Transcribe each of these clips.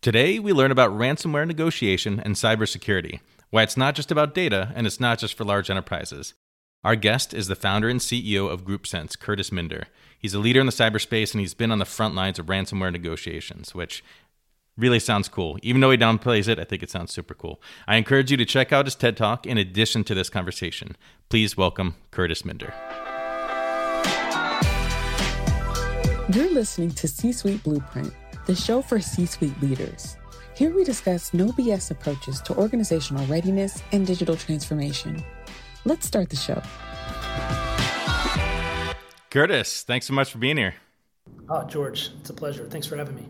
Today, we learn about ransomware negotiation and cybersecurity, why it's not just about data and it's not just for large enterprises. Our guest is the founder and CEO of GroupSense, Kurtis Minder. He's a leader in the cyberspace and he's been on the front lines of ransomware negotiations, which really sounds cool. Even though he downplays it, I think it sounds super cool. I encourage you to check out his TED Talk in addition to this conversation. Please welcome Kurtis Minder. You're listening to C Suite Blueprint the show for C suite leaders. Here we discuss no BS approaches to organizational readiness and digital transformation. Let's start the show. Kurtis, thanks so much for being here. Oh, George, it's a pleasure. Thanks for having me.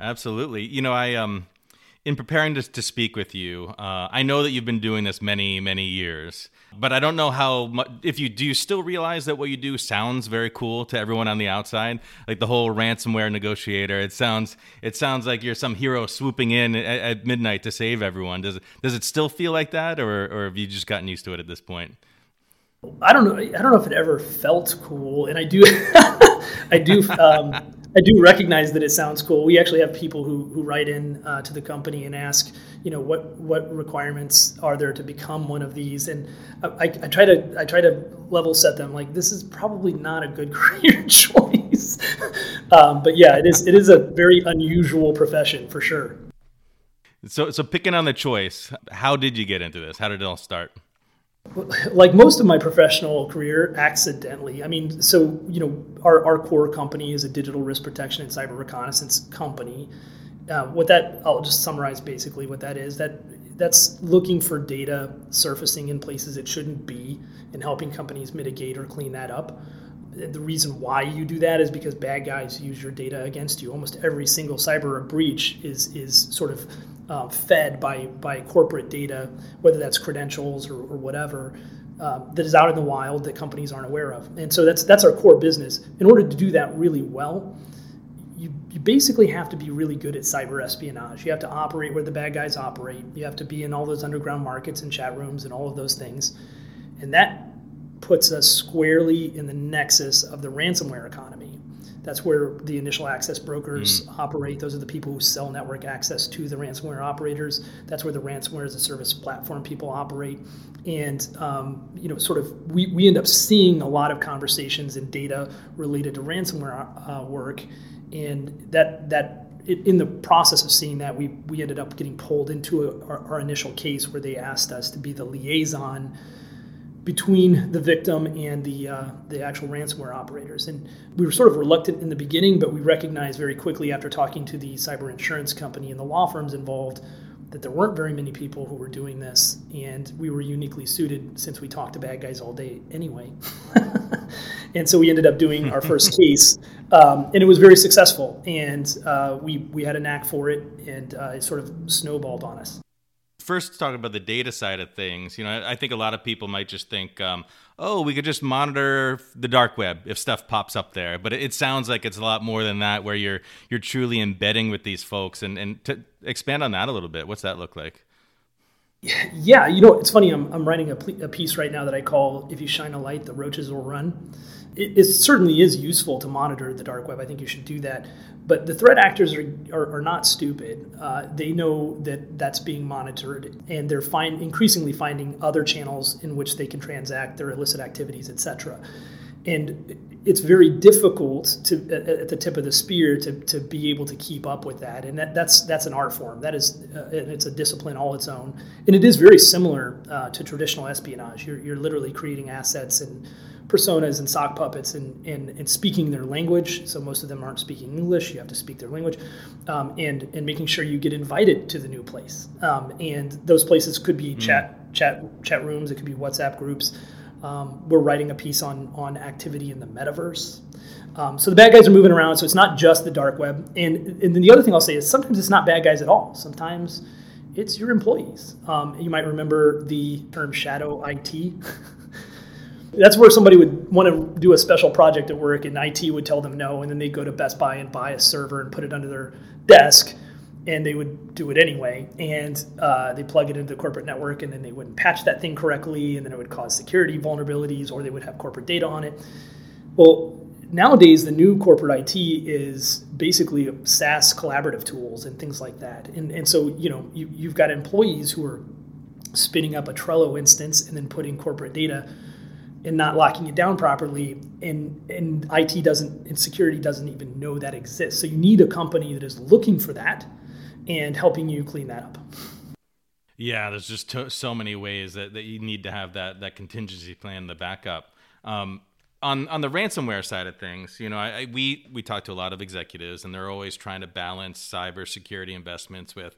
Absolutely. You know, I um in preparing to, to speak with you, uh, I know that you've been doing this many, many years, but I don't know how much. If you do, you still realize that what you do sounds very cool to everyone on the outside, like the whole ransomware negotiator. It sounds, it sounds like you're some hero swooping in at, at midnight to save everyone. Does it, does it still feel like that, or, or have you just gotten used to it at this point? I don't know. I don't know if it ever felt cool, and I do, I do. Um, I do recognize that it sounds cool. We actually have people who, who write in uh, to the company and ask, you know, what what requirements are there to become one of these? And I, I try to I try to level set them like this is probably not a good career choice. um, but yeah, it is it is a very unusual profession for sure. So so picking on the choice, how did you get into this? How did it all start? like most of my professional career accidentally i mean so you know our, our core company is a digital risk protection and cyber reconnaissance company uh, what that i'll just summarize basically what that is that that's looking for data surfacing in places it shouldn't be and helping companies mitigate or clean that up the reason why you do that is because bad guys use your data against you. Almost every single cyber breach is is sort of uh, fed by by corporate data, whether that's credentials or, or whatever. Uh, that is out in the wild that companies aren't aware of, and so that's that's our core business. In order to do that really well, you, you basically have to be really good at cyber espionage. You have to operate where the bad guys operate. You have to be in all those underground markets and chat rooms and all of those things, and that puts us squarely in the nexus of the ransomware economy. That's where the initial access brokers mm. operate. Those are the people who sell network access to the ransomware operators. That's where the ransomware as a service platform people operate. And um, you know, sort of, we, we end up seeing a lot of conversations and data related to ransomware uh, work, and that that in the process of seeing that, we we ended up getting pulled into a, our, our initial case where they asked us to be the liaison between the victim and the uh, the actual ransomware operators. And we were sort of reluctant in the beginning, but we recognized very quickly after talking to the cyber insurance company and the law firms involved that there weren't very many people who were doing this, and we were uniquely suited since we talked to bad guys all day anyway. and so we ended up doing our first case, um, and it was very successful. And uh, we we had a knack for it, and uh, it sort of snowballed on us first talking about the data side of things, you know, I, think a lot of people might just think, um, oh, we could just monitor the dark web if stuff pops up there. But it, sounds like it's a lot more than that, where you're you're truly embedding with these folks. And and to expand on that a little bit, what's that look like? Yeah, you know, it's funny. I'm I'm writing a, a piece right now that I call "If You Shine a Light, the Roaches Will Run." It, it certainly is useful to monitor the dark web. I think you should do that. But the threat actors are, are, are not stupid. Uh, they know that that's being monitored, and they're find, increasingly finding other channels in which they can transact their illicit activities, etc. And it's very difficult to at the tip of the spear to, to be able to keep up with that, and that, that's that's an art form. That is, uh, it's a discipline all its own, and it is very similar uh, to traditional espionage. You're, you're literally creating assets and personas and sock puppets and, and, and speaking their language. So most of them aren't speaking English. You have to speak their language, um, and and making sure you get invited to the new place. Um, and those places could be mm. chat chat chat rooms. It could be WhatsApp groups. Um, we're writing a piece on on activity in the metaverse. Um, so the bad guys are moving around. So it's not just the dark web. And and then the other thing I'll say is sometimes it's not bad guys at all. Sometimes it's your employees. Um, you might remember the term shadow IT. That's where somebody would want to do a special project at work, and IT would tell them no, and then they'd go to Best Buy and buy a server and put it under their desk, and they would do it anyway. And uh, they plug it into the corporate network, and then they wouldn't patch that thing correctly, and then it would cause security vulnerabilities, or they would have corporate data on it. Well, nowadays the new corporate IT is basically SaaS collaborative tools and things like that. And, and so, you know, you, you've got employees who are spinning up a Trello instance and then putting corporate data and not locking it down properly and and IT doesn't and security doesn't even know that exists. So you need a company that is looking for that and helping you clean that up. Yeah, there's just to, so many ways that, that you need to have that that contingency plan, the backup. Um, on on the ransomware side of things, you know, I, I, we we talk to a lot of executives, and they're always trying to balance cybersecurity investments with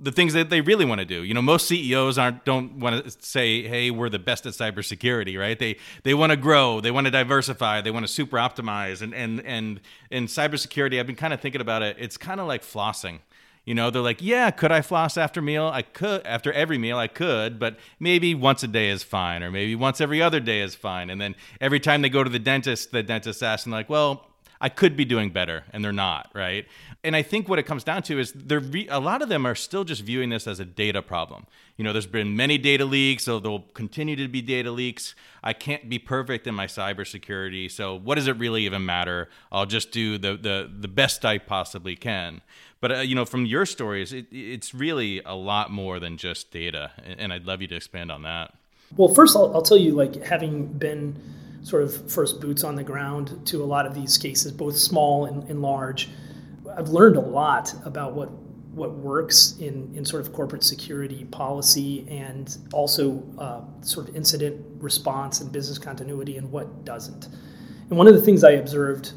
the things that they really want to do. You know, most CEOs aren't don't want to say, "Hey, we're the best at cybersecurity," right? They they want to grow, they want to diversify, they want to super optimize, and and and in cybersecurity, I've been kind of thinking about it. It's kind of like flossing. You know, they're like, yeah, could I floss after meal? I could after every meal, I could, but maybe once a day is fine, or maybe once every other day is fine. And then every time they go to the dentist, the dentist asks them like, well, I could be doing better, and they're not, right? And I think what it comes down to is they're re- a lot of them are still just viewing this as a data problem. You know, there's been many data leaks, so there'll continue to be data leaks. I can't be perfect in my cybersecurity, so what does it really even matter? I'll just do the the the best I possibly can. But uh, you know, from your stories, it, it's really a lot more than just data, and I'd love you to expand on that. Well, first, I'll, I'll tell you, like having been sort of first boots on the ground to a lot of these cases, both small and, and large. I've learned a lot about what what works in, in sort of corporate security policy and also uh, sort of incident response and business continuity and what doesn't. And one of the things I observed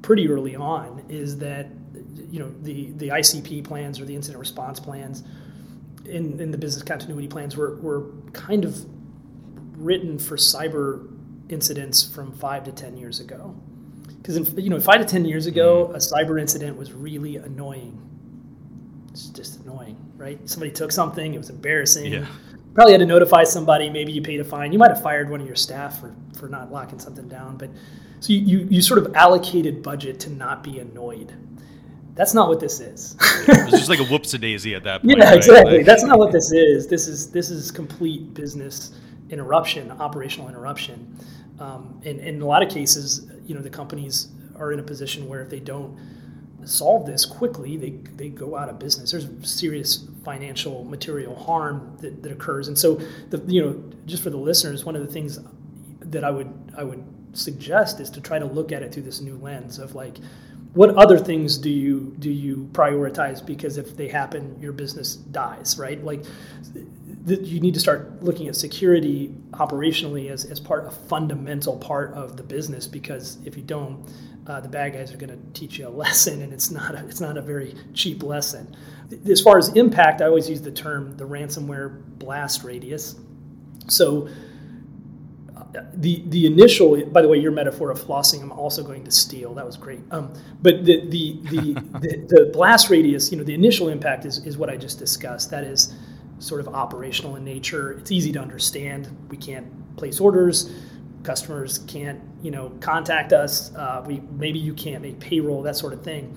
pretty early on is that you know the, the ICP plans or the incident response plans in, in the business continuity plans were, were kind of written for cyber incidents from five to 10 years ago. Because, you know, five to 10 years ago, mm. a cyber incident was really annoying. It's just annoying, right? Somebody took something, it was embarrassing. Yeah. Probably had to notify somebody, maybe you paid a fine. You might have fired one of your staff for, for not locking something down. But so you, you, you sort of allocated budget to not be annoyed. That's not what this is. it's just like a whoops a daisy at that point. Yeah, right? exactly. Like, That's not what this is. This is this is complete business interruption, operational interruption. Um, and, and, in a lot of cases, you know, the companies are in a position where if they don't solve this quickly, they, they go out of business. There's serious financial material harm that, that occurs. And so, the, you know, just for the listeners, one of the things that I would I would suggest is to try to look at it through this new lens of like, what other things do you do you prioritize? Because if they happen, your business dies, right? Like you need to start looking at security operationally as, as part a fundamental part of the business because if you don't uh, the bad guys are going to teach you a lesson and it's not a, it's not a very cheap lesson. As far as impact i always use the term the ransomware blast radius. So the the initial by the way your metaphor of flossing i'm also going to steal. That was great. Um, but the the the, the the blast radius you know the initial impact is, is what i just discussed. That is sort of operational in nature. It's easy to understand. We can't place orders. Customers can't, you know, contact us. Uh, we maybe you can't make payroll, that sort of thing.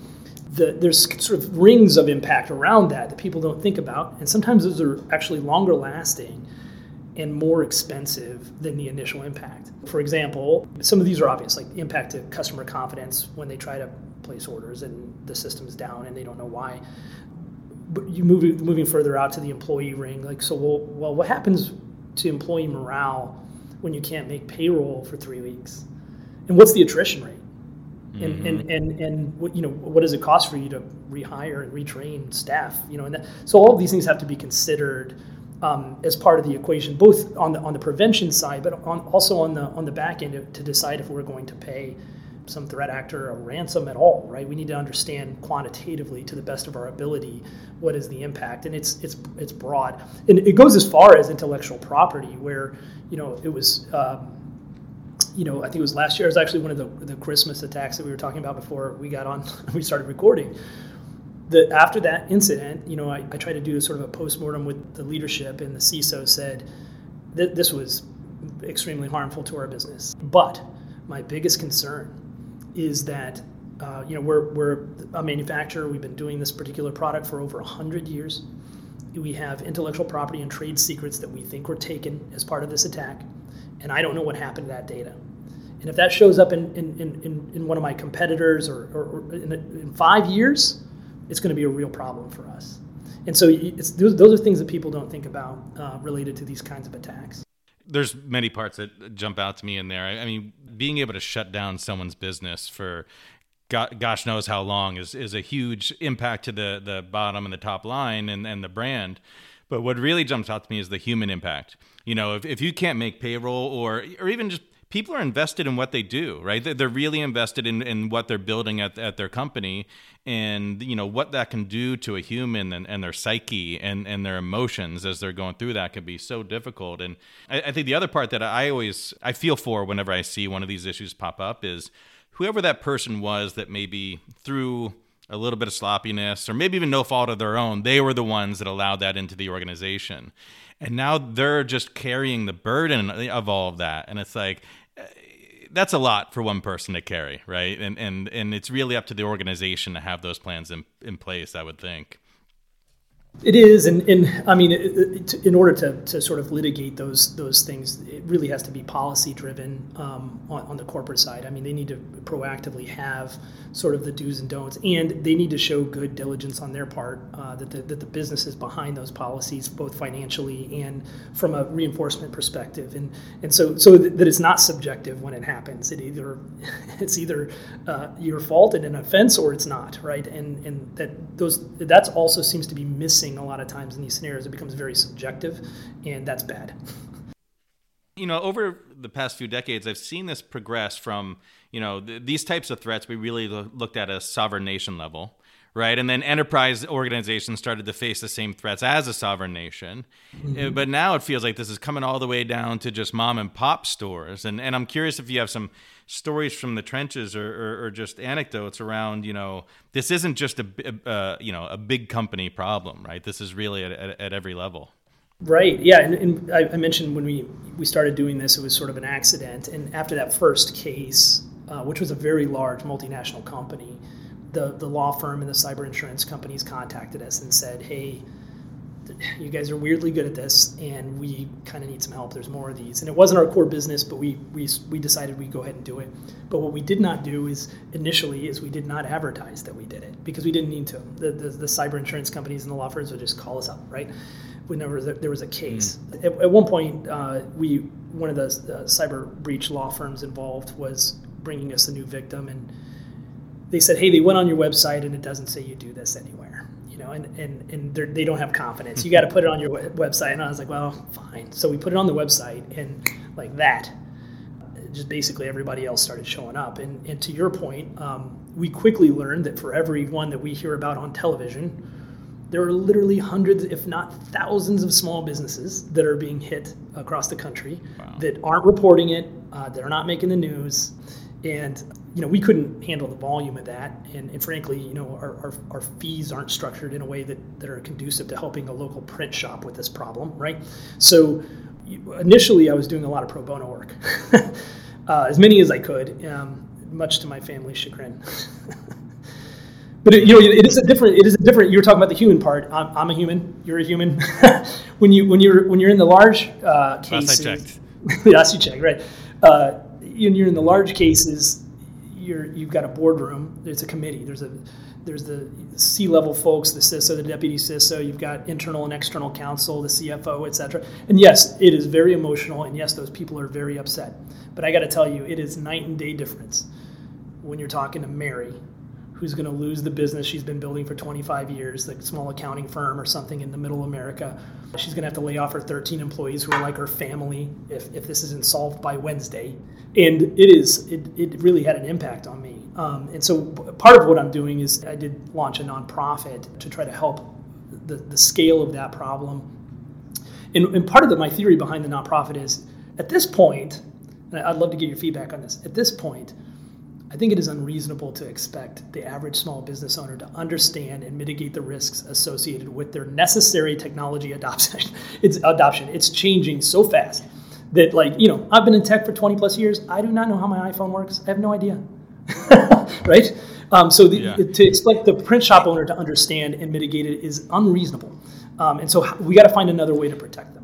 The, there's sort of rings of impact around that that people don't think about, and sometimes those are actually longer lasting and more expensive than the initial impact. For example, some of these are obvious, like impact to customer confidence when they try to place orders and the system's down and they don't know why you move moving further out to the employee ring, like so. Well, well, what happens to employee morale when you can't make payroll for three weeks, and what's the attrition rate? And, mm-hmm. and, and, and what, you know, what does it cost for you to rehire and retrain staff? You know, and that, so all of these things have to be considered um, as part of the equation, both on the on the prevention side, but on, also on the on the back end to, to decide if we're going to pay some threat actor a ransom at all, right? We need to understand quantitatively, to the best of our ability, what is the impact, and it's it's it's broad, and it goes as far as intellectual property, where you know it was. Um, you know, I think it was last year. It was actually one of the, the Christmas attacks that we were talking about before we got on. we started recording. The, after that incident, you know, I, I tried to do sort of a postmortem with the leadership, and the CISO said that this was extremely harmful to our business. But my biggest concern is that uh, you know we're, we're a manufacturer. We've been doing this particular product for over hundred years. We have intellectual property and trade secrets that we think were taken as part of this attack, and I don't know what happened to that data. And if that shows up in, in, in, in one of my competitors or, or, or in, in, five years, it's going to be a real problem for us. And so those, those are things that people don't think about uh, related to these kinds of attacks. There's many parts that jump out to me in there. I, I mean, being able to shut down someone's business for gosh knows how long is, is a huge impact to the, the bottom and the top line and, and the brand. But what really jumps out to me is the human impact. You know, if, if you can't make payroll or or even just people are invested in what they do, right? They're really invested in, in what they're building at, at their company and, you know, what that can do to a human and, and their psyche and, and their emotions as they're going through that can be so difficult. And I, I think the other part that I always, I feel for whenever I see one of these issues pop up is whoever that person was that maybe through a little bit of sloppiness or maybe even no fault of their own, they were the ones that allowed that into the organization and now they're just carrying the burden of all of that. And it's like eh, that's a lot for one person to carry right? And and and it's really up to the organization to have those plans in, in place i would think it is, and, and I mean, in order to, to sort of litigate those those things, it really has to be policy driven um, on, on the corporate side. I mean, they need to proactively have sort of the do's and don'ts, and they need to show good diligence on their part uh, that the, that the business is behind those policies, both financially and from a reinforcement perspective, and and so so that it's not subjective when it happens. It either it's either uh, your fault and an offense, or it's not, right? And and that those that also seems to be missing a lot of times in these scenarios. It becomes very subjective, and that's bad. You know, over the past few decades, I've seen this progress from, you know, th- these types of threats we really lo- looked at a sovereign nation level, right? And then enterprise organizations started to face the same threats as a sovereign nation. Mm-hmm. But now it feels like this is coming all the way down to just mom and pop stores. And, and I'm curious if you have some stories from the trenches or, or, or, just anecdotes around you know this isn't just a uh, you know a big company problem right this is really at, at, at every level right yeah and, and I, I, mentioned when we we started doing this it was sort of an accident and after that first case uh, which was a very large multinational company the the law firm and the cyber insurance companies contacted us and said hey you guys are weirdly good at this and we kind of need some help. There's more of these. And it wasn't our core business but we we, we decided we'd go ahead and do it. But what we did not do is initially is we did not advertise that we did it because we didn't need to. The, the, the cyber insurance companies and the law firms would just call us up right? Whenever there was a case. Mm. at, at, one point uh, we one of the uh, cyber breach law firms involved was bringing us a new victim and they said hey they went on your website and it doesn't say you do this anywhere you know, and and and they don't have confidence. You got to put it on your website. And I was like, well, fine. So we put it on the website, and like that, just basically everybody else started showing up. And and to your point, um, we quickly learned that for every one that we hear about on television, there are literally hundreds, if not thousands, of small businesses that are being hit across the country wow. that aren't reporting it, uh, that are not making the news, and you know, we couldn't handle the volume of that. And, and frankly, you know, our, our, our, fees aren't structured in a way that, that are conducive to helping a local print shop with this problem, right? So initially, I was doing a lot of pro bono work, uh, as many as I could, um, much to my family's chagrin. but it, you know, it is a different. It is a different. You were talking about the human part. I'm, I'm a human. You're a human. when you when you're when you're in the large uh, cases, last I checked. last you checked, right? Uh, you're in the large cases you're you've got a boardroom. There's a committee. There's a there's the C-level folks, the CISO, the deputy CISO. You've got internal and external counsel, the CFO, et cetera. And yes, it is very emotional, and yes, those people are very upset. But I got to tell you, it is night and day difference when you're talking to Mary, who's going to lose the business she's been building for 25 years, the small accounting firm or something in the middle of America. She's going to have to lay off her 13 employees who are like her family if, if this isn't solved by Wednesday. And it is it, it really had an impact on me. Um, and so part of what i'm doing is i did launch a nonprofit to try to help the, the scale of that problem. And, and part of the, my theory behind the nonprofit is at this point and i'd love to get your feedback on this at this point I think it is unreasonable to expect the average small business owner to understand and mitigate the risks associated with their necessary technology adoption. it's adoption. It's changing so fast that like you know i've been in tech for 20 plus years i do not know how my iphone works i have no idea right um, so the, yeah. to expect the print shop owner to understand and mitigate it is unreasonable um, and so we got to find another way to protect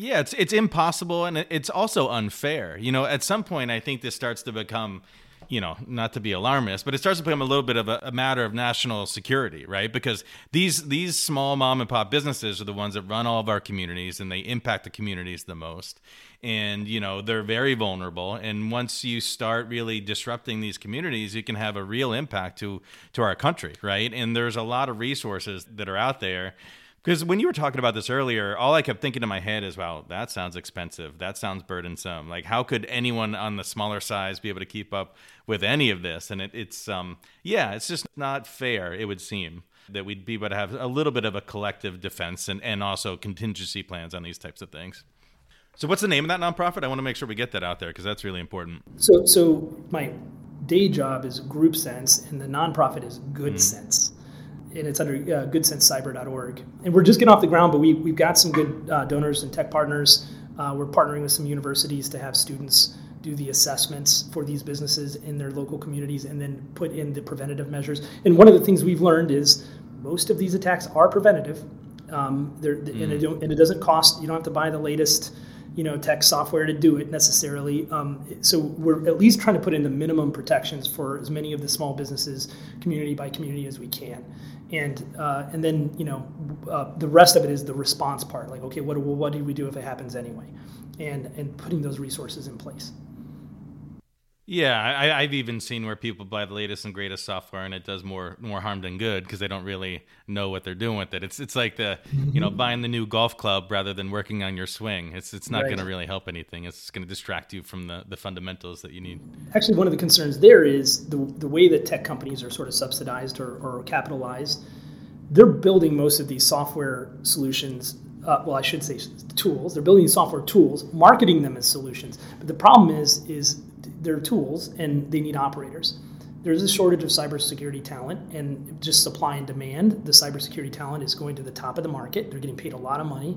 Yeah, it's it's impossible and it's also unfair. You know, at some point I think this starts to become you know, not to be alarmist, but it starts to become a little bit of a, a, matter of national security, right? Because these these small mom and pop businesses are the ones that run all of our communities and they impact the communities the most. And you know, they're very vulnerable. And once you start really disrupting these communities, you can have a real impact to to our country, right? And there's a lot of resources that are out there because when you were talking about this earlier, all I kept thinking in my head is, "Wow, that sounds expensive. That sounds burdensome. Like, how could anyone on the smaller size be able to keep up with any of this?" And it, it's, um, yeah, it's just not fair. It would seem that we'd be able to have a little bit of a collective defense and, and also contingency plans on these types of things. So, what's the name of that nonprofit? I want to make sure we get that out there because that's really important. So, so my day job is GroupSense, and the nonprofit is Good mm. Sense and it's under uh, goodsensecyber.org. And we're just getting off the ground, but we, we've got some good uh, donors and tech partners. Uh, we're partnering with some universities to have students do the assessments for these businesses in their local communities and then put in the preventative measures. And one of the things we've learned is most of these attacks are preventative. Um, mm. and, it and, it doesn't cost, you don't have to buy the latest you know tech software to do it necessarily. Um, so we're at least trying to put in the minimum protections for as many of the small businesses, community by community, as we can and uh, and then you know uh, the rest of it is the response part like okay what what do we do if it happens anyway? And and putting those resources in place yeah I, have even seen where people buy the latest and greatest software and it does more more harm than good because they don't really know what they're doing with it it's it's like the you know buying the new golf club rather than working on your swing it's it's not right. going to really help anything it's going to distract you from the the fundamentals that you need actually one of the concerns there is the the way that tech companies are sort of subsidized or, or capitalized they're building most of these software solutions uh, well, I should say tools. They're building software tools, marketing them as solutions. But the problem is, is they're tools and they need operators. There's a shortage of cybersecurity talent and just supply and demand. The cybersecurity talent is going to the top of the market. They're getting paid a lot of money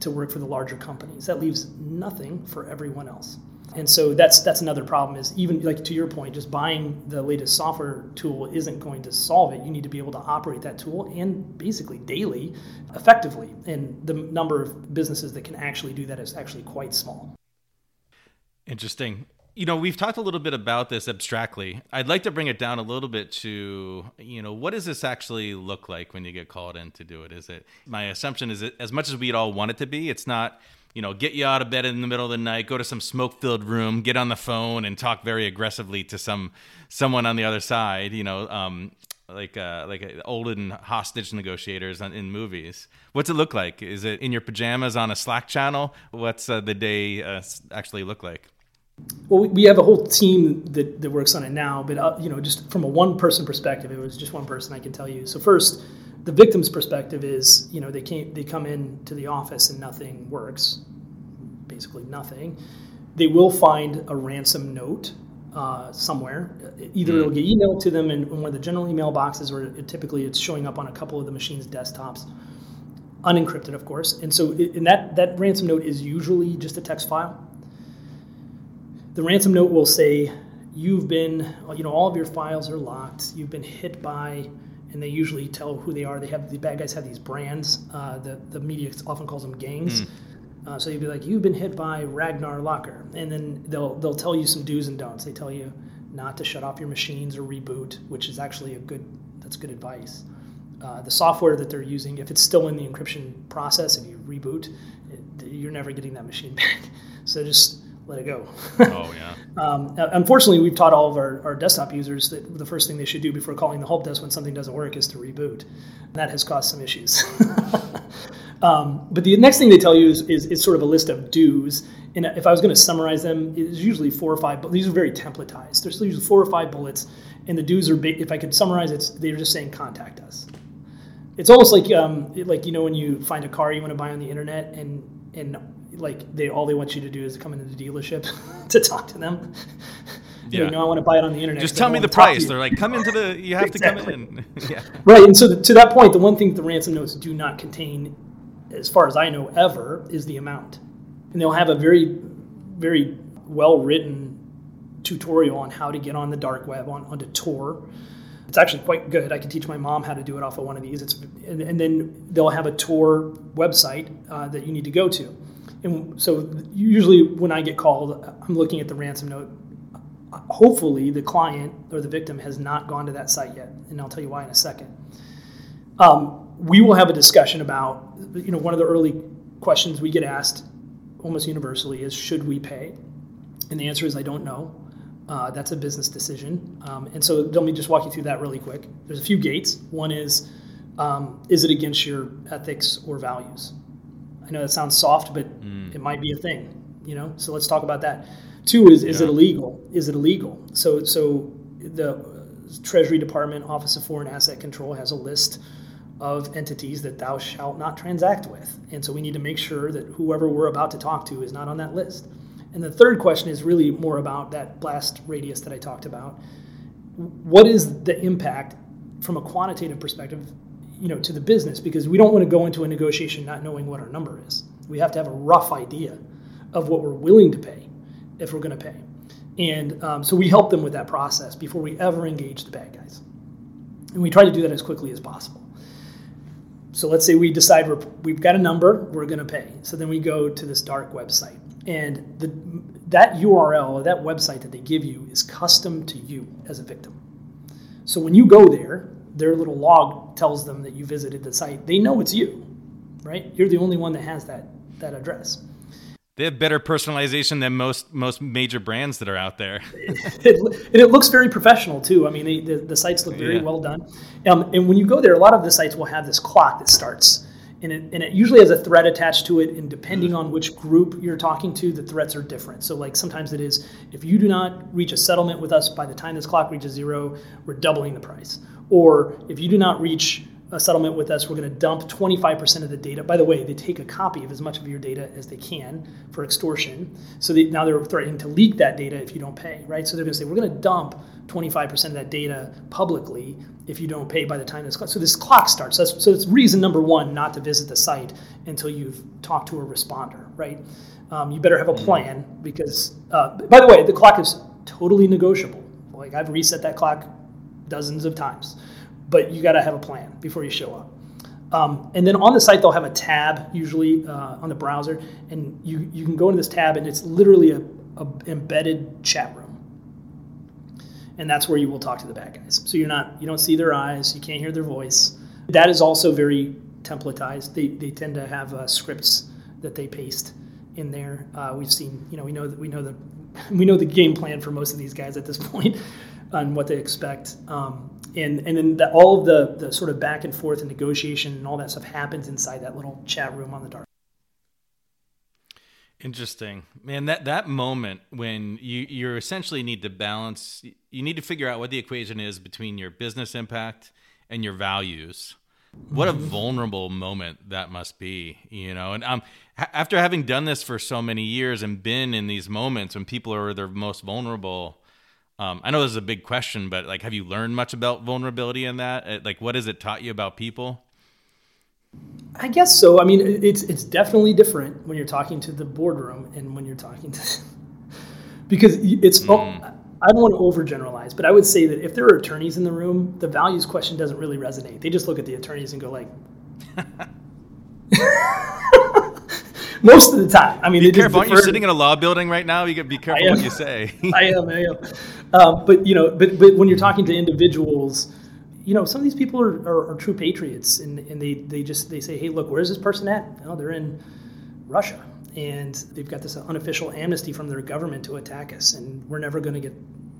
to work for the larger companies. That leaves nothing for everyone else. And so that's that's another problem is even like to your point, just buying the latest software tool isn't going to solve it. You need to be able to operate that tool and basically daily effectively. And the number of businesses that can actually do that is actually quite small. Interesting you know, we've talked a little bit about this abstractly. I'd like to bring it down a little bit to, you know, what does this actually look like when you get called in to do it? Is it my assumption is that as much as we'd all want it to be, it's not, you know, get you out of bed in the middle of the night, go to some smoke-filled room, get on the phone and talk very aggressively to some someone on the other side, you know, um, like uh, like uh, olden hostage negotiators in movies. What's it look like? Is it in your pajamas on a Slack channel? What's uh, the day uh, actually look like? Well, we have a whole team that, that works on it now, but uh, you know, just from a one person perspective, it was just one person I can tell you. So first, the victim's perspective is, you know, they came, they come in to the office and nothing works, basically nothing. They will find a ransom note uh, somewhere. Either mm. it'll get emailed to them in one of the general email boxes, or it, typically it's showing up on a couple of the machine's desktops, unencrypted, of course. And so, it, and that that ransom note is usually just a text file the ransom note will say, you've been, you know, all of your files are locked. You've been hit by, and they usually tell who they are. They have the bad guys have these brands. Uh, the the media often calls them gangs. Mm. Uh, so you'd be like, you've been hit by Ragnar Locker, and then they'll they'll tell you some do's and don'ts. They tell you not to shut off your machines or reboot, which is actually a good that's good advice. Uh, the software that they're using, if it's still in the encryption process, if you reboot, it, you're never getting that machine back. So just let it go. oh yeah. Um, unfortunately, we've taught all of our, our, desktop users that the first thing they should do before calling the help desk when something doesn't work is to reboot. And that has caused some issues. um, but the next thing they tell you is, is, is, sort of a list of do's. And if I was going to summarize them, it's usually four or five. But these are very templatized. There's usually four or five bullets, and the do's are. If I could summarize, it's they're just saying contact us. It's almost like um, like you know when you find a car you want to buy on the internet and and like they all they want you to do is come into the dealership to talk to them. yeah. You know, I want to buy it on the internet. Just tell me the price. They're like, come into the. You have exactly. to come in. yeah. Right, and so the, to that point, the one thing the ransom notes do not contain, as far as I know, ever is the amount, and they'll have a very, very well written tutorial on how to get on the dark web on onto Tor. It's actually quite good. I can teach my mom how to do it off of one of these. It's and, and then they'll have a Tor website uh, that you need to go to and so usually when I get called, I'm looking at the ransom note. Hopefully, the client or the victim has not gone to that site yet, and I'll tell you why in a second. Um, we will have a discussion about, you know, one of the early questions we get asked almost universally is, should we pay? And the answer is, I don't know. Uh, that's a business decision. Um, and so let me just walk you through that really quick. There's a few gates. One is, um, is it against your ethics or values? I know that sounds soft, but mm. it might be a thing, you know? So let's talk about that. Two is, is yeah. it illegal? Is it illegal? So, so the Treasury Department Office of Foreign Asset Control has a list of entities that thou shalt not transact with. And so we need to make sure that whoever we're about to talk to is not on that list. And the third question is really more about that blast radius that I talked about. What is the impact from a quantitative perspective, you know, to the business? Because we don't want to go into a negotiation not knowing what our number is. We have to have a rough idea of what we're willing to pay if we're going to pay. And um, so we help them with that process before we ever engage the bad guys. And we try to do that as quickly as possible. So let's say we decide we have got a number, we're going to pay. So then we go to this dark website and the, that URL or that website that they give you is custom to you as a victim. So when you go there, their little log tells them that you visited the site. They know it's you, right? You're the only one that has that that address. They have better personalization than most most major brands that are out there. it, and it looks very professional too. I mean, they, the, the sites look very yeah. well done. Um, and when you go there, a lot of the sites will have this clock that starts and it, and it usually has a threat attached to it and depending mm-hmm. on which group you're talking to the threats are different so like sometimes it is if you do not reach a settlement with us by the time this clock reaches zero we're doubling the price or if you do not reach a settlement with us, we're going to dump 25% of the data. By the way, they take a copy of as much of your data as they can for extortion. So they, now they're threatening to leak that data if you don't pay, right? So they're going to say, we're going to dump 25% of that data publicly if you don't pay by the time this clock. So this clock starts. That's, so it's reason number one not to visit the site until you've talked to a responder, right? Um, you better have a mm-hmm. plan because, uh, by the way, the clock is totally negotiable. Like I've reset that clock dozens of times but you got to have a plan before you show up. Um, and then on the site, they'll have a tab usually uh, on the browser, and you, you can go into this tab, and it's literally a, a, embedded chat room, and that's where you will talk to the bad guys. So you're not you don't see their eyes, you can't hear their voice. That is also very templatized. They, they tend to have uh, scripts that they paste in there. Uh, we've seen you know we know that we know the we know the game plan for most of these guys at this point on what they expect. Um, and and then the, all of the the sort of back and forth and negotiation and all that stuff happens inside that little chat room on the dark. Interesting, man. That that moment when you you essentially need to balance, you need to figure out what the equation is between your business impact and your values. What a mm-hmm. vulnerable moment that must be, you know. And um, after having done this for so many years and been in these moments when people are their most vulnerable, um, I know this is a big question, but like, have you learned much about vulnerability in that? Uh, like, what has it taught you about people? I guess so. I mean, it's it's definitely different when you're talking to the boardroom and when you're talking to because it's. Mm. I don't want to overgeneralize, but I would say that if there are attorneys in the room, the values question doesn't really resonate. They just look at the attorneys and go like. most of the time. I mean, be careful. Aren't you sitting in a law building right now? You got to be careful what you say. I am. I am. Um, but you know, but but when you're talking to individuals, you know, some of these people are, are, are, true patriots, and, and they they just they say, hey, look, where's this person at? Oh, they're in Russia, and they've got this unofficial amnesty from their government to attack us, and we're never going to get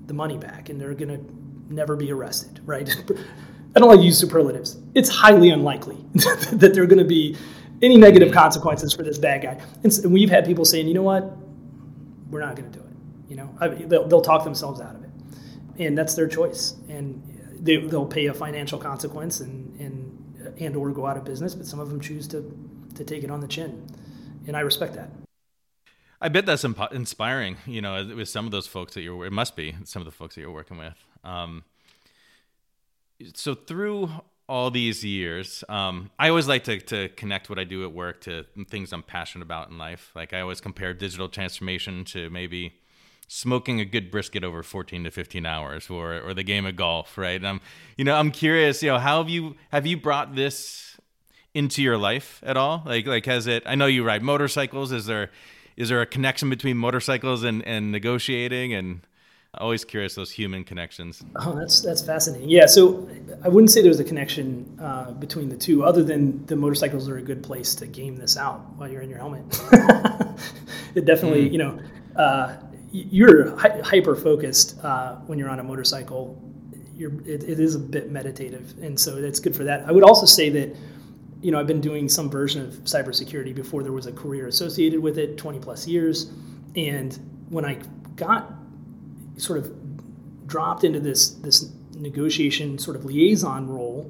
the money back, and they're going to never be arrested, right? I don't like to use superlatives. It's highly unlikely that they're going to be any negative consequences for this bad guy. And, we've had people saying, you know what, we're not going to do it. You know, I mean, they'll, they'll talk themselves out of it, and that's their choice. And they, they'll pay a financial consequence and and and or go out of business. But some of them choose to to take it on the chin, and I respect that. I bet that's inspiring. You know, with some of those folks that you're, it must be some of the folks that you're working with. Um, so through all these years, um, I always like to, to connect what I do at work to things I'm passionate about in life. Like I always compare digital transformation to maybe smoking a good brisket over 14 to 15 hours or, or the game of golf, right? And I'm, you know, I'm curious, you know, how have you, have you brought this into your life at all? Like like has it? I know you ride motorcycles. Is there is there a connection between motorcycles and and negotiating and always curious those human connections. Oh, that's that's fascinating. Yeah, so I wouldn't say there's a connection uh, between the two, other than the motorcycles are a good place to game this out while you're in your helmet. it definitely, mm. you know, uh, you're hi- hyper focused uh, when you're on a motorcycle. You're, it, it is a bit meditative, and so it's good for that. I would also say that. You know, I've been doing some version of cybersecurity before there was a career associated with it, 20 plus years. And when I got sort of dropped into this this negotiation sort of liaison role,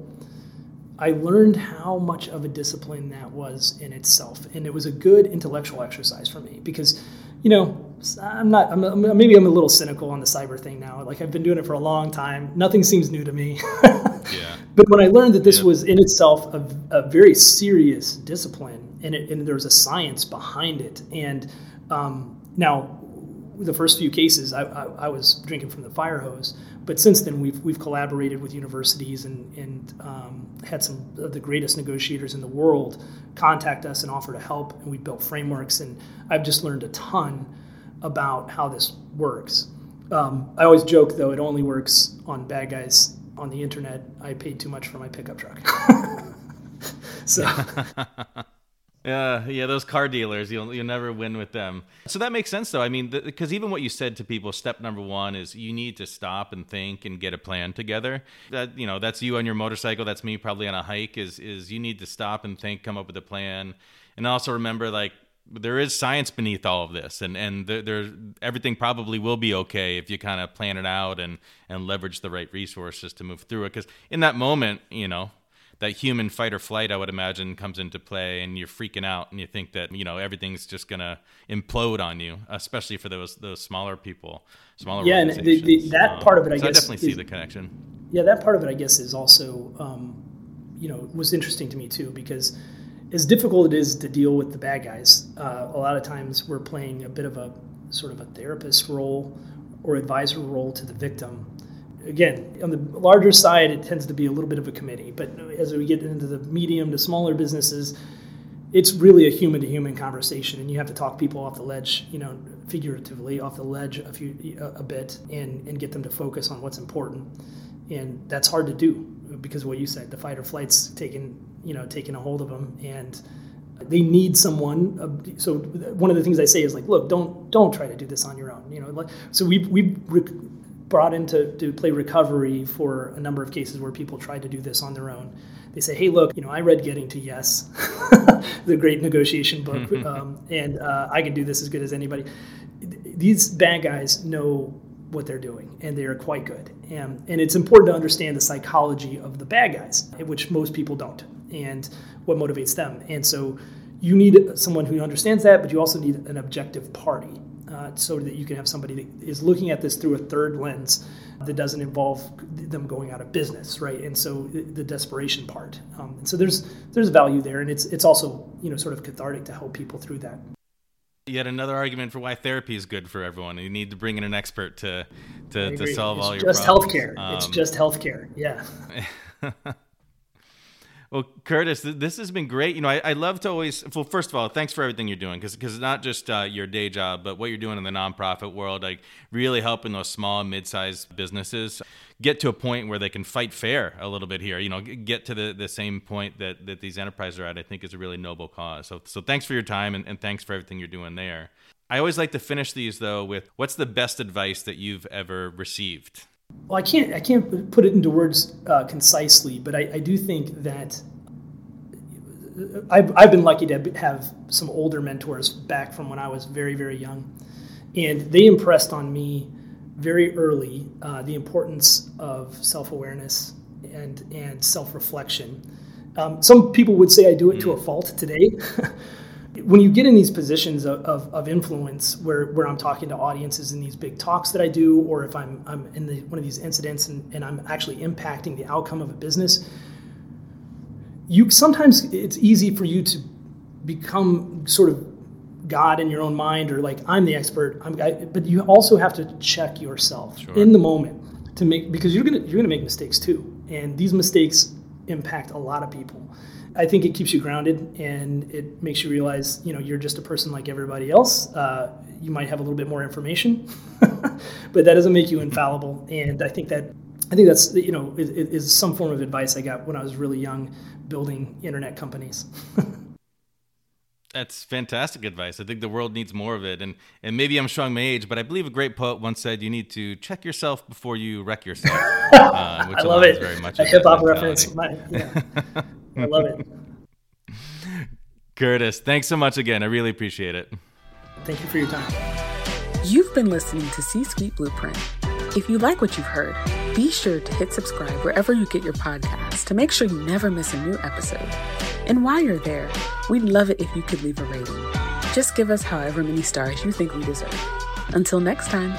I learned how much of a discipline that was in itself, and it was a good intellectual exercise for me because, you know, I'm not. I'm, maybe I'm a little cynical on the cyber thing now. Like I've been doing it for a long time. Nothing seems new to me. yeah. But when I learned that this yeah. was in itself a, a, very serious discipline, and, it, and there's a science behind it, and um, now the first few cases, I, I, I, was drinking from the fire hose. But since then, we've, we've collaborated with universities and, and um, had some of the greatest negotiators in the world contact us and offer to help. And we built frameworks. And I've just learned a ton about how this works. Um, I always joke, though, it only works on bad guys on the internet. I paid too much for my pickup truck. so. Yeah, yeah, those car dealers, you'll you'll never win with them. So that makes sense, though. I mean, because even what you said to people, step number one is you need to stop and think and get a plan together. That you know, that's you on your motorcycle. That's me probably on a hike. Is is you need to stop and think, come up with a plan, and also remember like there is science beneath all of this, and and there, there everything probably will be okay if you kind of plan it out and and leverage the right resources to move through it. Because in that moment, you know, that human fight or flight, I would imagine, comes into play, and you're freaking out, and you think that you know everything's just gonna implode on you, especially for those those smaller people, smaller. Yeah, and the, the, that um, part of it, I so guess, I definitely is, see the connection. Yeah, that part of it, I guess, is also, um, you know, was interesting to me too because as difficult it is to deal with the bad guys, uh, a lot of times we're playing a bit of a sort of a therapist role or advisor role to the victim again, on the larger side, it tends to be a little bit of a committee. But as we get into the medium to smaller businesses, it's really a human to human conversation, and you have to talk people off the ledge, you know, figuratively off the ledge a few a bit, and and get them to focus on what's important. And that's hard to do because what you said, the fight or flight's taking you know taking a hold of them, and they need someone. So one of the things I say is like, look, don't don't try to do this on your own. You know, so we we brought in to, to play recovery for a number of cases where people tried to do this on their own. They say, hey, look, you know, I read Getting to Yes, the great negotiation book, um, and uh, I can do this as good as anybody. These bad guys know what they're doing, and they are quite good. And, and it's important to understand the psychology of the bad guys, which most people don't, and what motivates them. And so you need someone who understands that, but you also need an objective party uh, so that you can have somebody that is looking at this through a third lens that doesn't involve them going out of business, right? And so the desperation part. Um, and so there's there's value there, and it's it's also you know sort of cathartic to help people through that. Yet another argument for why therapy is good for everyone. You need to bring in an expert to to, to solve it's all your just. Healthcare. Um, it's just healthcare. Yeah. Well, Kurtis, this has been great. You know, I, I, love to always. Well, first of all, thanks for everything you're doing, because because not just uh, your day job, but what you're doing in the nonprofit world, like really helping those small and mid-sized businesses get to a point where they can fight fair a little bit here. You know, get to the, the same point that that these enterprises are at. I think is a really noble cause. So so thanks for your time and, and thanks for everything you're doing there. I always like to finish these though with what's the best advice that you've ever received. Well, I can't I can't put it into words uh, concisely, but I, I do think that I've, I've been lucky to have some older mentors back from when I was very very young, and they impressed on me very early uh, the importance of self awareness and and self reflection. Um, some people would say I do it to a mm. fault today. when you get in these positions of, of, of, influence where, where I'm talking to audiences in these big talks that I do, or if I'm, I'm in the, one of these incidents and, and I'm actually impacting the outcome of a business, you sometimes it's easy for you to become sort of God in your own mind or like I'm the expert. I'm, I, but you also have to check yourself sure. in the moment to make because you're gonna you're gonna make mistakes too, and these mistakes impact a lot of people. I think it keeps you grounded and it makes you realize, you know, you're just a person like everybody else. Uh, you might have a little bit more information, but that doesn't make you infallible. And I think that I think that's you know is, is some form of advice I got when I was really young, building internet companies. That's fantastic advice. I think the world needs more of it. And and maybe I'm showing my age, but I believe a great poet once said you need to check yourself before you wreck yourself. Uh, I love it. Very much a hip hop reference. My, yeah. I love it. Kurtis, thanks so much again. I really appreciate it. Thank you for your time. You've been listening to C Suite Blueprint. If you like what you've heard, be sure to hit subscribe wherever you get your podcasts to make sure you never miss a new episode. And while you're there, we'd love it if you could leave a rating. Just give us however many stars you think we deserve. Until next time.